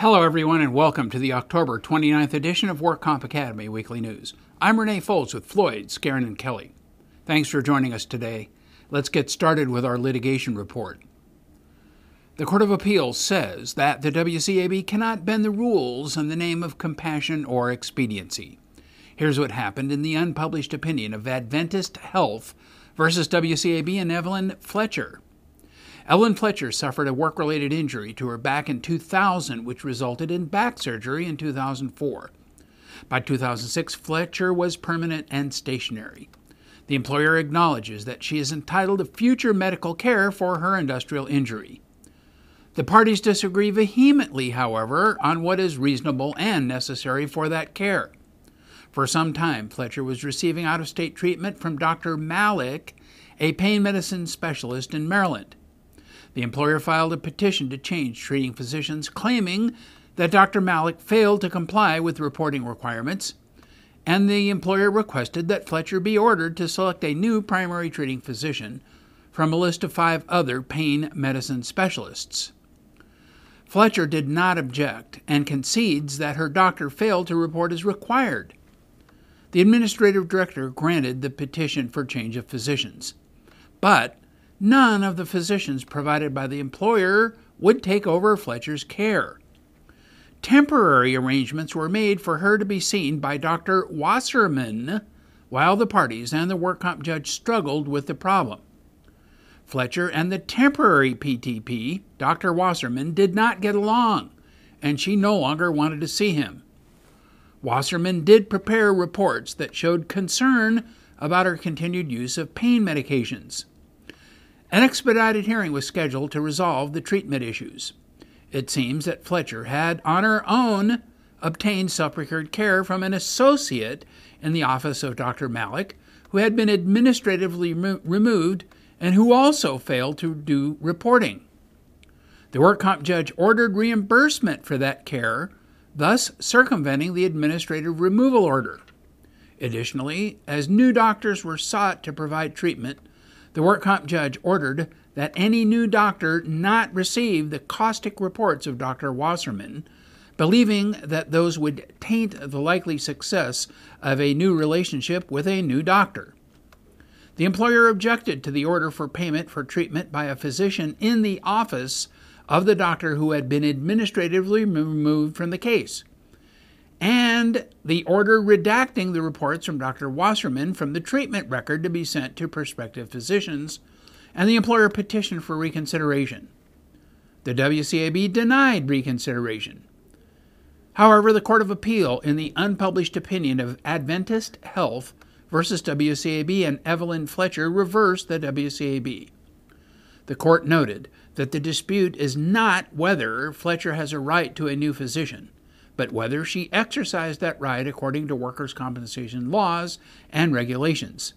Hello, everyone, and welcome to the October 29th edition of Work Comp Academy Weekly News. I'm Renee Foltz with Floyd, Skeren, and Kelly. Thanks for joining us today. Let's get started with our litigation report. The Court of Appeals says that the WCAB cannot bend the rules in the name of compassion or expediency. Here's what happened in the unpublished opinion of Adventist Health versus WCAB and Evelyn Fletcher. Evelyn Fletcher suffered a work related injury to her back in 2000, which resulted in back surgery in 2004. By 2006, Fletcher was permanent and stationary. The employer acknowledges that she is entitled to future medical care for her industrial injury. The parties disagree vehemently, however, on what is reasonable and necessary for that care. For some time, Fletcher was receiving out of state treatment from Dr. Malik, a pain medicine specialist in Maryland. The employer filed a petition to change treating physicians, claiming that Dr. Malik failed to comply with reporting requirements, and the employer requested that Fletcher be ordered to select a new primary treating physician from a list of five other pain medicine specialists. Fletcher did not object and concedes that her doctor failed to report as required. The administrative director granted the petition for change of physicians. But none of the physicians provided by the employer would take over Fletcher's care. Temporary arrangements were made for her to be seen by Dr. Wasserman while the parties and the work comp judge struggled with the problem. Fletcher and the temporary PTP, Dr. Wasserman, did not get along, and she no longer wanted to see him. Wasserman did prepare reports that showed concern about her continued use of pain medications. An expedited hearing was scheduled to resolve the treatment issues. It seems that Fletcher had, on her own, obtained procured care from an associate in the office of Dr. Malik, who had been administratively remo- removed and who also failed to do reporting. The work comp judge ordered reimbursement for that care, thus circumventing the administrative removal order. Additionally, as new doctors were sought to provide treatment, the work comp judge ordered that any new doctor not receive the caustic reports of Dr. Wasserman, believing that those would taint the likely success of a new relationship with a new doctor. The employer objected to the order for payment for treatment by a physician in the office of the doctor who had been administratively removed from the case and the order redacting the reports from Dr. Wasserman from the treatment record to be sent to prospective physicians, and the employer petitioned for reconsideration. The WCAB denied reconsideration. However, the Court of Appeal, in the unpublished opinion of Adventist Health versus WCAB and Evelyn Fletcher, reversed the WCAB. The court noted that the dispute is not whether Fletcher has a right to a new physician but whether she exercised that right according to workers' compensation laws and regulations.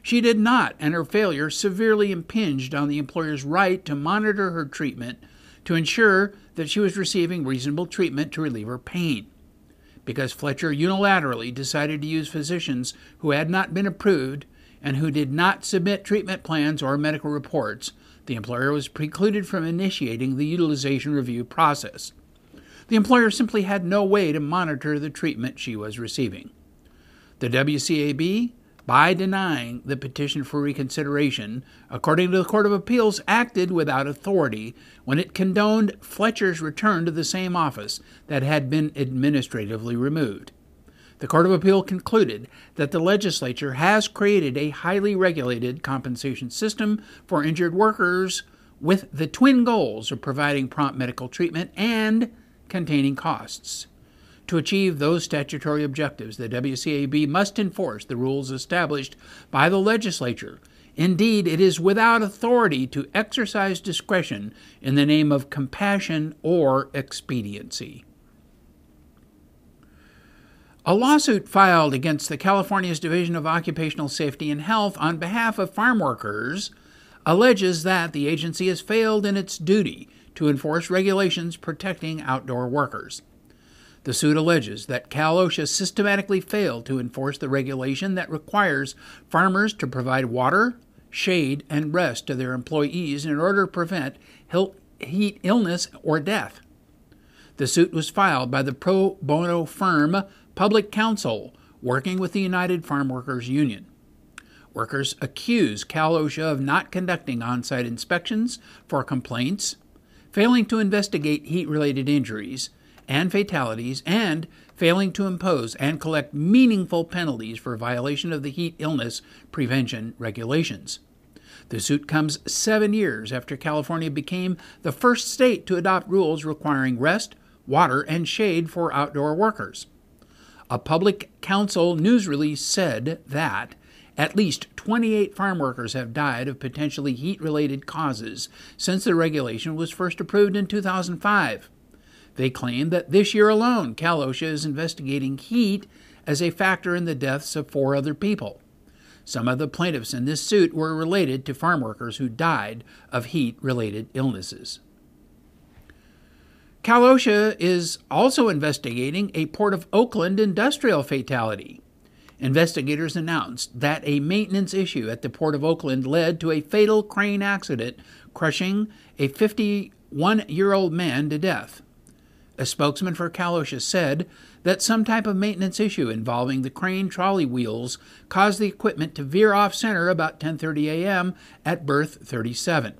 She did not, and her failure severely impinged on the employer's right to monitor her treatment to ensure that she was receiving reasonable treatment to relieve her pain. Because Fletcher unilaterally decided to use physicians who had not been approved and who did not submit treatment plans or medical reports, the employer was precluded from initiating the utilization review process. The employer simply had no way to monitor the treatment she was receiving. The WCAB, by denying the petition for reconsideration, according to the Court of Appeals, acted without authority when it condoned Fletcher's return to the same office that had been administratively removed. The Court of Appeal concluded that the legislature has created a highly regulated compensation system for injured workers with the twin goals of providing prompt medical treatment and containing costs. To achieve those statutory objectives, the WCAB must enforce the rules established by the legislature. Indeed, it is without authority to exercise discretion in the name of compassion or expediency. A lawsuit filed against the California's Division of Occupational Safety and Health on behalf of farm workers alleges that the agency has failed in its duty to enforce regulations protecting outdoor workers. The suit alleges that Cal OSHA systematically failed to enforce the regulation that requires farmers to provide water, shade, and rest to their employees in order to prevent heat illness or death. The suit was filed by the pro bono firm Public Counsel, working with the United Farm Workers Union. Workers accuse Cal OSHA of not conducting on site inspections for complaints, failing to investigate heat related injuries and fatalities, and failing to impose and collect meaningful penalties for violation of the heat illness prevention regulations. The suit comes seven years after California became the first state to adopt rules requiring rest, water, and shade for outdoor workers. A public counsel news release said that at least 28 farm workers have died of potentially heat related causes since the regulation was first approved in 2005. They claim that this year alone, Cal OSHA is investigating heat as a factor in the deaths of four other people. Some of the plaintiffs in this suit were related to farm workers who died of heat related illnesses. Cal OSHA is also investigating a Port of Oakland industrial fatality. Investigators announced that a maintenance issue at the Port of Oakland led to a fatal crane accident, crushing a 51 year old man to death. A spokesman for Cal OSHA said that some type of maintenance issue involving the crane trolley wheels caused the equipment to veer off center about 10:30 a.m. at berth 37.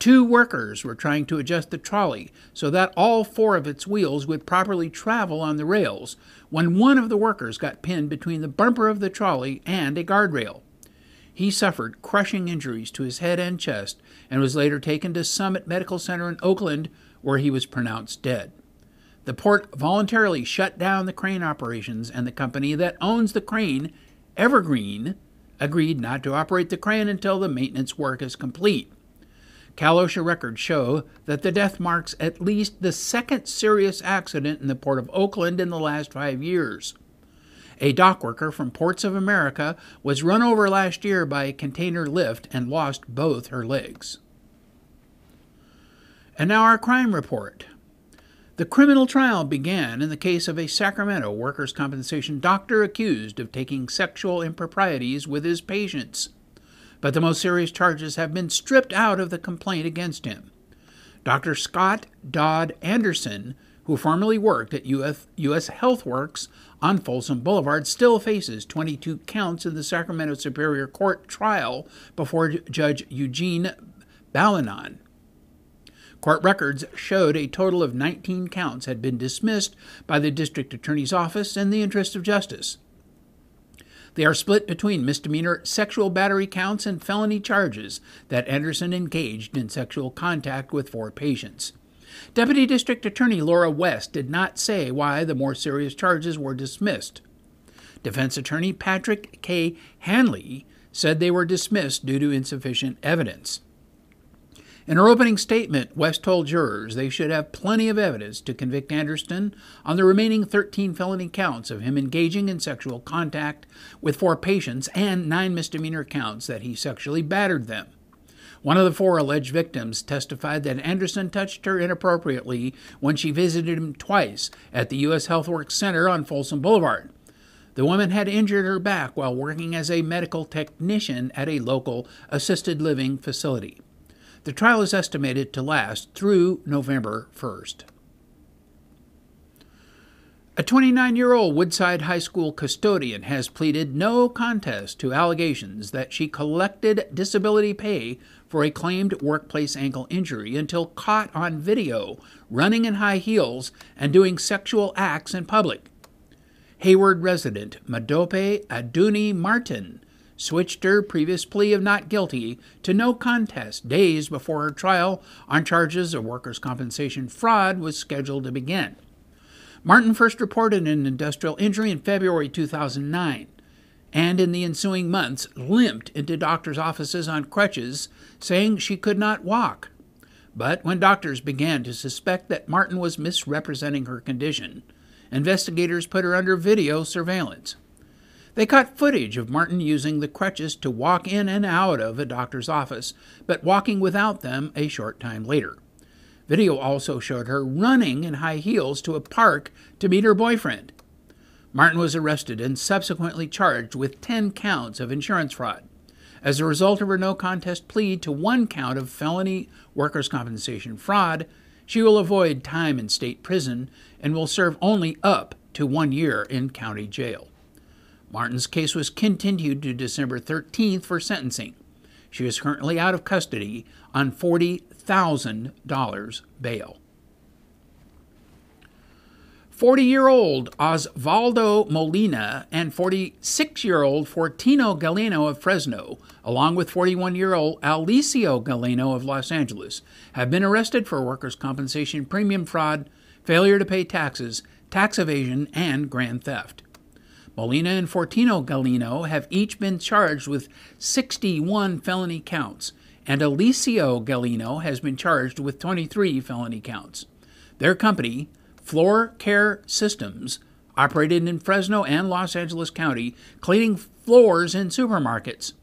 Two workers were trying to adjust the trolley so that all four of its wheels would properly travel on the rails when one of the workers got pinned between the bumper of the trolley and a guardrail. He suffered crushing injuries to his head and chest and was later taken to Summit Medical Center in Oakland, where he was pronounced dead. The port voluntarily shut down the crane operations, and the company that owns the crane, Evergreen, agreed not to operate the crane until the maintenance work is complete. Cal OSHA records show that the death marks at least the second serious accident in the Port of Oakland in the last five years. A dock worker from Ports of America was run over last year by a container lift and lost both her legs. And now our crime report. The criminal trial began in the case of a Sacramento workers' compensation doctor accused of taking sexual improprieties with his patients but the most serious charges have been stripped out of the complaint against him. Dr. Scott Dodd Anderson, who formerly worked at US, US HealthWorks on Folsom Boulevard, still faces 22 counts in the Sacramento Superior Court trial before Judge Eugene Balonon. Court records showed a total of 19 counts had been dismissed by the district attorney's office in the interest of justice. They are split between misdemeanor sexual battery counts and felony charges that Anderson engaged in sexual contact with four patients. Deputy District Attorney Laura West did not say why the more serious charges were dismissed. Defense Attorney Patrick K. Hanley said they were dismissed due to insufficient evidence. In her opening statement, West told jurors they should have plenty of evidence to convict Anderson on the remaining 13 felony counts of him engaging in sexual contact with four patients and nine misdemeanor counts that he sexually battered them. One of the four alleged victims testified that Anderson touched her inappropriately when she visited him twice at the U.S. HealthWorks Center on Folsom Boulevard. The woman had injured her back while working as a medical technician at a local assisted living facility. The trial is estimated to last through November 1st. A 29 year old Woodside High School custodian has pleaded no contest to allegations that she collected disability pay for a claimed workplace ankle injury until caught on video running in high heels and doing sexual acts in public. Hayward resident Madope Aduni Martin switched her previous plea of not guilty to no contest days before her trial on charges of workers' compensation fraud was scheduled to begin. Martin first reported an industrial injury in February 2009 and in the ensuing months limped into doctors' offices on crutches, saying she could not walk. But when doctors began to suspect that Martin was misrepresenting her condition, investigators put her under video surveillance. They caught footage of Martin using the crutches to walk in and out of a doctor's office, but walking without them a short time later. Video also showed her running in high heels to a park to meet her boyfriend. Martin was arrested and subsequently charged with 10 counts of insurance fraud. As a result of her no contest plea to one count of felony workers' compensation fraud, She will avoid time in state prison and will serve only up to one year in county jail. Martin's case was continued to December 13th for sentencing. She is currently out of custody on $40,000 bail. 40 year old Osvaldo Molina and 46 year old Fortino Galeno of Fresno, along with 41 year old Alicio Galeno of Los Angeles, have been arrested for workers' compensation premium fraud, failure to pay taxes, tax evasion, and grand theft. Molina and Fortino Galino have each been charged with 61 felony counts, and Alicio Galino has been charged with 23 felony counts. Their company, Floor Care Systems, operated in Fresno and Los Angeles County, cleaning floors in supermarkets.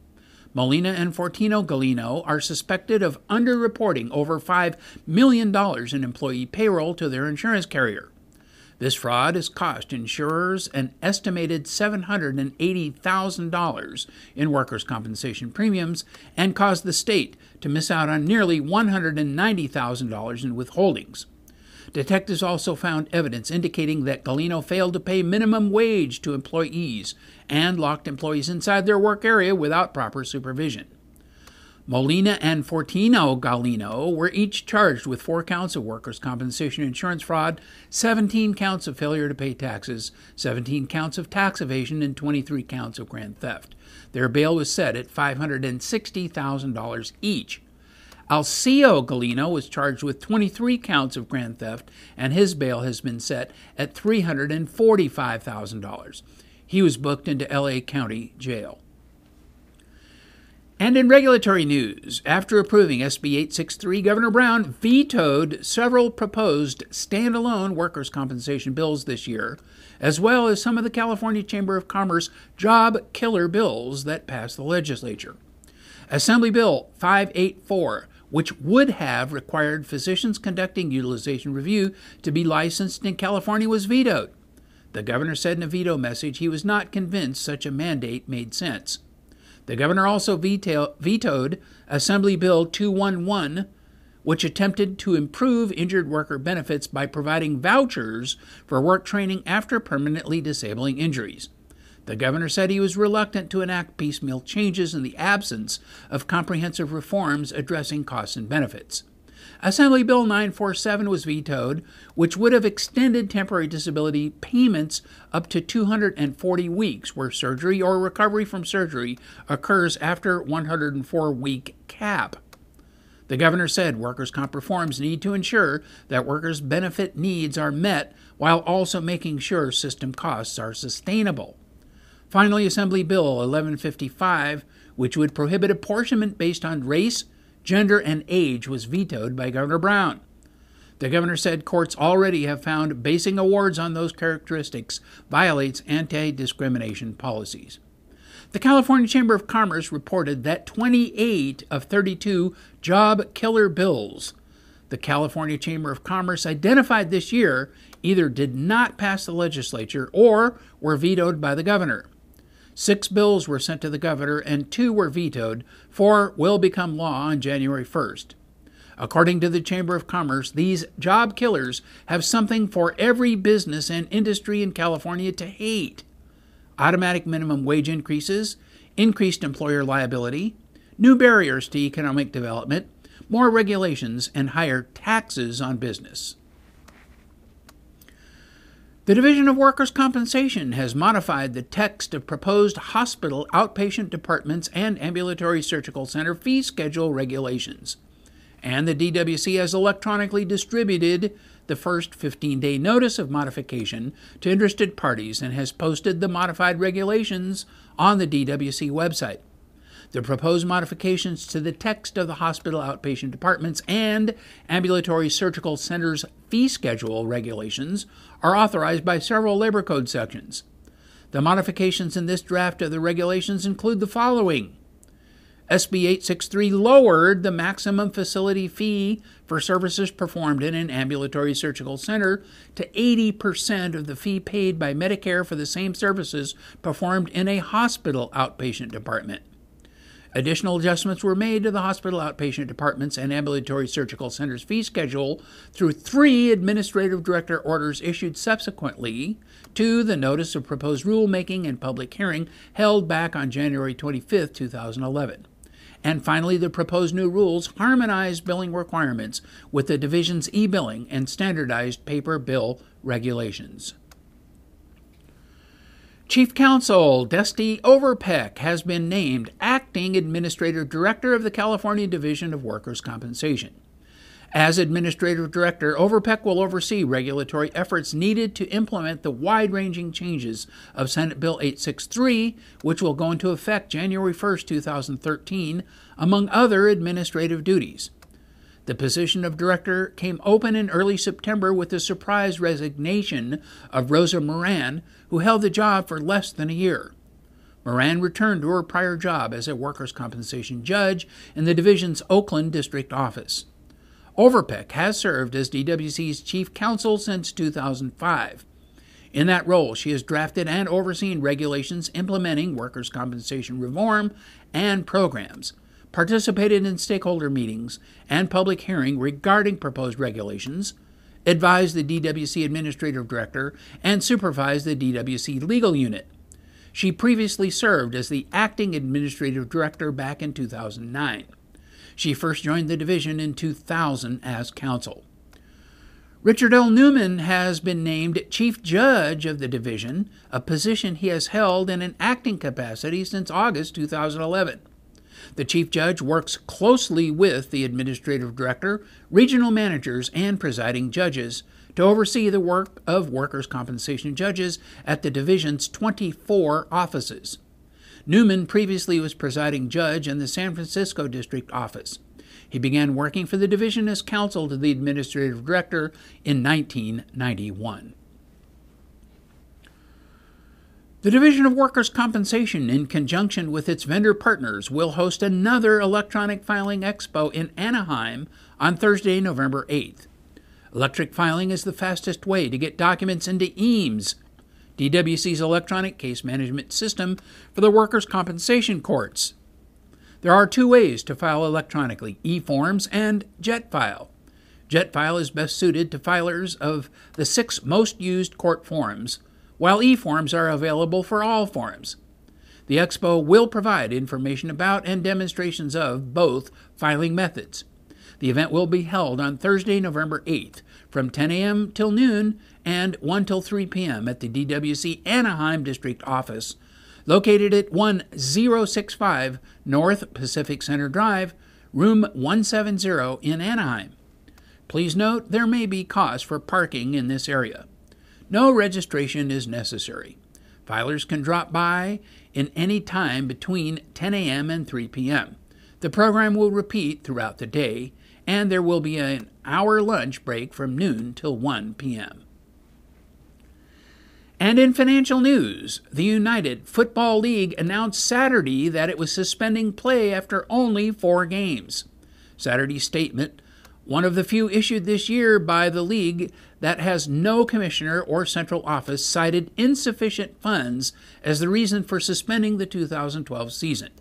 Molina and Fortino Galino are suspected of underreporting over $5 million in employee payroll to their insurance carrier. This fraud has cost insurers an estimated $780,000 in workers' compensation premiums and caused the state to miss out on nearly $190,000 in withholdings. Detectives also found evidence indicating that Galeno failed to pay minimum wage to employees and locked employees inside their work area without proper supervision. Molina and Fortino Galino were each charged with four counts of workers' compensation insurance fraud, 17 counts of failure to pay taxes, 17 counts of tax evasion, and 23 counts of grand theft. Their bail was set at $560,000 each. Alicio Galino was charged with 23 counts of grand theft, and his bail has been set at $345,000. He was booked into LA County Jail. And in regulatory news, after approving SB 863, Governor Brown vetoed several proposed standalone workers' compensation bills this year, as well as some of the California Chamber of Commerce job killer bills that passed the legislature. Assembly Bill 584 which would have required physicians conducting utilization review to be licensed in California, was vetoed. The governor said in a veto message he was not convinced such a mandate made sense. The governor also veto- vetoed Assembly Bill 211, which attempted to improve injured worker benefits by providing vouchers for work training after permanently disabling injuries. The governor said he was reluctant to enact piecemeal changes in the absence of comprehensive reforms addressing costs and benefits. Assembly Bill 947 was vetoed, which would have extended temporary disability payments up to 240 weeks where surgery or recovery from surgery occurs after 104 week cap. The governor said workers' comp reforms need to ensure that workers' benefit needs are met while also making sure system costs are sustainable. Finally, Assembly Bill 1155, which would prohibit apportionment based on race, gender, and age, was vetoed by Governor Brown. The governor said courts already have found basing awards on those characteristics violates anti discrimination policies. The California Chamber of Commerce reported that 28 of 32 job killer bills the California Chamber of Commerce identified this year either did not pass the legislature or were vetoed by the governor. Six bills were sent to the governor and two were vetoed. Four will become law on January 1st. According to the Chamber of Commerce, these job killers have something for every business and industry in California to hate automatic minimum wage increases, increased employer liability, new barriers to economic development, more regulations, and higher taxes on business. The Division of Workers' Compensation has modified the text of proposed hospital outpatient departments and ambulatory surgical center fee schedule regulations. And the DWC has electronically distributed the first 15 day notice of modification to interested parties and has posted the modified regulations on the DWC website. The proposed modifications to the text of the hospital outpatient departments and ambulatory surgical centers fee schedule regulations are authorized by several labor code sections. The modifications in this draft of the regulations include the following. SB 863 lowered the maximum facility fee for services performed in an ambulatory surgical center to 80% of the fee paid by Medicare for the same services performed in a hospital outpatient department. Additional adjustments were made to the hospital outpatient departments and ambulatory surgical centers fee schedule through three administrative director orders issued subsequently to the notice of proposed rulemaking and public hearing held back on January 25, 2011. And finally, the proposed new rules harmonize billing requirements with the division's e billing and standardized paper bill regulations. Chief Counsel Destie Overpeck has been named Acting Administrative Director of the California Division of Workers' Compensation. As Administrative Director, Overpeck will oversee regulatory efforts needed to implement the wide ranging changes of Senate Bill 863, which will go into effect January 1, 2013, among other administrative duties. The position of director came open in early September with the surprise resignation of Rosa Moran, who held the job for less than a year. Moran returned to her prior job as a workers' compensation judge in the division's Oakland district office. Overpeck has served as DWC's chief counsel since 2005. In that role, she has drafted and overseen regulations implementing workers' compensation reform and programs participated in stakeholder meetings and public hearing regarding proposed regulations, advised the DWC Administrative Director, and supervised the DWC Legal Unit. She previously served as the Acting Administrative Director back in 2009. She first joined the division in 2000 as counsel. Richard L. Newman has been named Chief Judge of the division, a position he has held in an acting capacity since August 2011. The Chief Judge works closely with the Administrative Director, regional managers, and presiding judges to oversee the work of workers' compensation judges at the Division's 24 offices. Newman previously was presiding judge in the San Francisco District Office. He began working for the division as counsel to the administrative director in 1991. The Division of Workers' Compensation, in conjunction with its vendor partners, will host another electronic filing expo in Anaheim on Thursday, November 8th. Electric filing is the fastest way to get documents into EAMS, DWC's electronic case management system for the workers' compensation courts. There are two ways to file electronically eForms and JetFile. JetFile is best suited to filers of the six most used court forms while e-forms are available for all forms. The Expo will provide information about and demonstrations of both filing methods. The event will be held on Thursday, November 8th from 10 a.m. till noon and 1 till 3 p.m. at the DWC Anaheim District Office, located at 1065 North Pacific Center Drive, room 170 in Anaheim. Please note there may be costs for parking in this area. No registration is necessary. Filers can drop by in any time between 10 a.m. and 3 p.m. The program will repeat throughout the day, and there will be an hour lunch break from noon till 1 p.m. And in financial news, the United Football League announced Saturday that it was suspending play after only four games. Saturday's statement one of the few issued this year by the league that has no commissioner or central office, cited insufficient funds as the reason for suspending the 2012 season.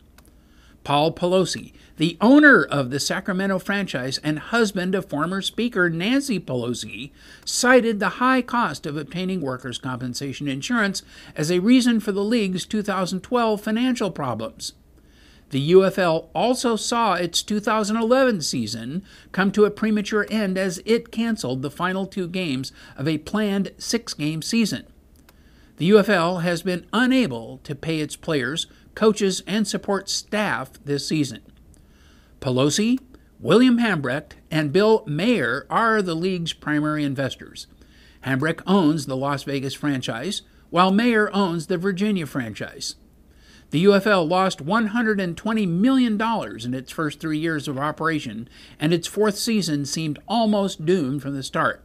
Paul Pelosi, the owner of the Sacramento franchise and husband of former Speaker Nancy Pelosi, cited the high cost of obtaining workers' compensation insurance as a reason for the league's 2012 financial problems. The UFL also saw its 2011 season come to a premature end as it canceled the final two games of a planned six game season. The UFL has been unable to pay its players, coaches, and support staff this season. Pelosi, William Hambrecht, and Bill Mayer are the league's primary investors. Hambrecht owns the Las Vegas franchise, while Mayer owns the Virginia franchise. The UFL lost $120 million in its first three years of operation, and its fourth season seemed almost doomed from the start.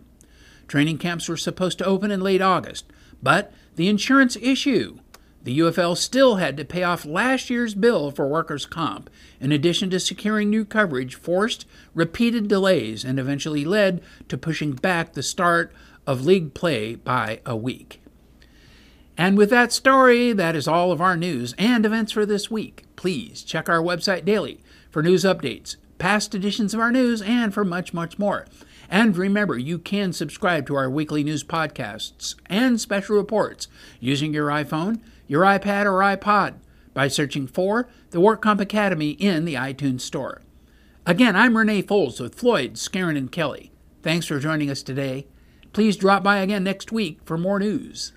Training camps were supposed to open in late August, but the insurance issue the UFL still had to pay off last year's bill for workers' comp, in addition to securing new coverage, forced repeated delays and eventually led to pushing back the start of league play by a week. And with that story, that is all of our news and events for this week. Please check our website daily for news updates, past editions of our news, and for much, much more. And remember, you can subscribe to our weekly news podcasts and special reports using your iPhone, your iPad, or iPod by searching for the WorkComp Academy in the iTunes Store. Again, I'm Renee Foles with Floyd, Skeren, and Kelly. Thanks for joining us today. Please drop by again next week for more news.